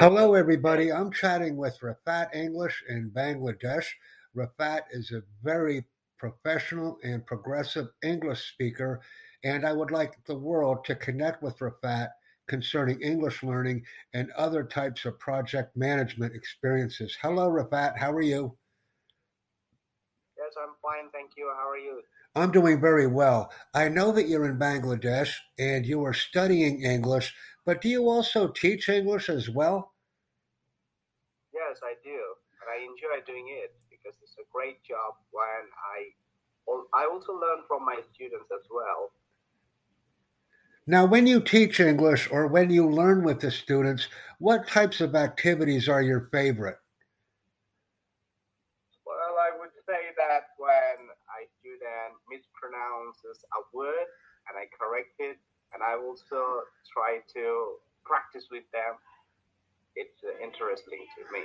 Hello, everybody. I'm chatting with Rafat English in Bangladesh. Rafat is a very professional and progressive English speaker, and I would like the world to connect with Rafat concerning English learning and other types of project management experiences. Hello, Rafat. How are you? Yes, I'm fine. Thank you. How are you? I'm doing very well. I know that you're in Bangladesh and you are studying English, but do you also teach English as well? Yes, I do. And I enjoy doing it because it's a great job when I I also learn from my students as well. Now, when you teach English or when you learn with the students, what types of activities are your favorite? I would say that when a student mispronounces a word and I correct it, and I also try to practice with them, it's uh, interesting to me.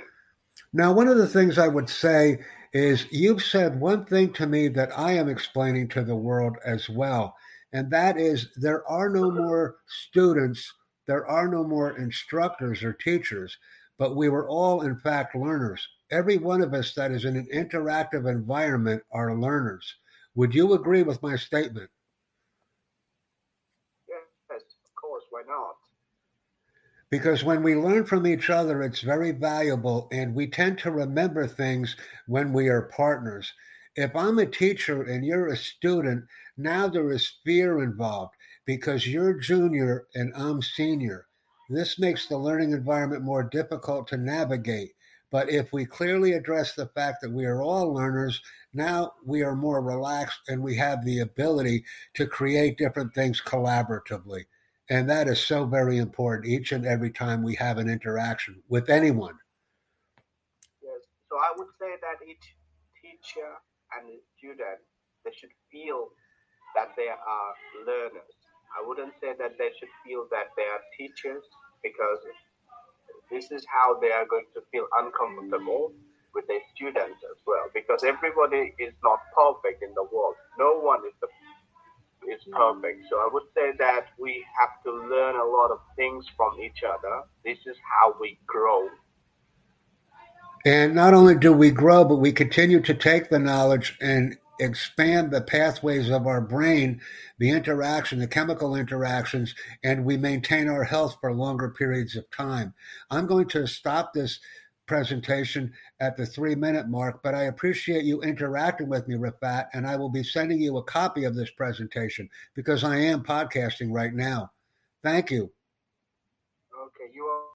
Now, one of the things I would say is you've said one thing to me that I am explaining to the world as well, and that is there are no more students, there are no more instructors or teachers, but we were all, in fact, learners. Every one of us that is in an interactive environment are learners. Would you agree with my statement? Yes, of course. Why not? Because when we learn from each other, it's very valuable, and we tend to remember things when we are partners. If I'm a teacher and you're a student, now there is fear involved because you're junior and I'm senior. This makes the learning environment more difficult to navigate. But if we clearly address the fact that we are all learners, now we are more relaxed and we have the ability to create different things collaboratively. And that is so very important each and every time we have an interaction with anyone. Yes. So I would say that each teacher and student they should feel that they are learners. I wouldn't say that they should feel that they are teachers because this is how they are going to feel uncomfortable with their students as well because everybody is not perfect in the world. No one is the is perfect. So i would say that we have to learn a lot of things from each other. This is how we grow. And not only do we grow but we continue to take the knowledge and expand the pathways of our brain, the interaction, the chemical interactions, and we maintain our health for longer periods of time. I'm going to stop this presentation at the three minute mark, but I appreciate you interacting with me, Rafat, and I will be sending you a copy of this presentation because I am podcasting right now. Thank you. Okay, you are.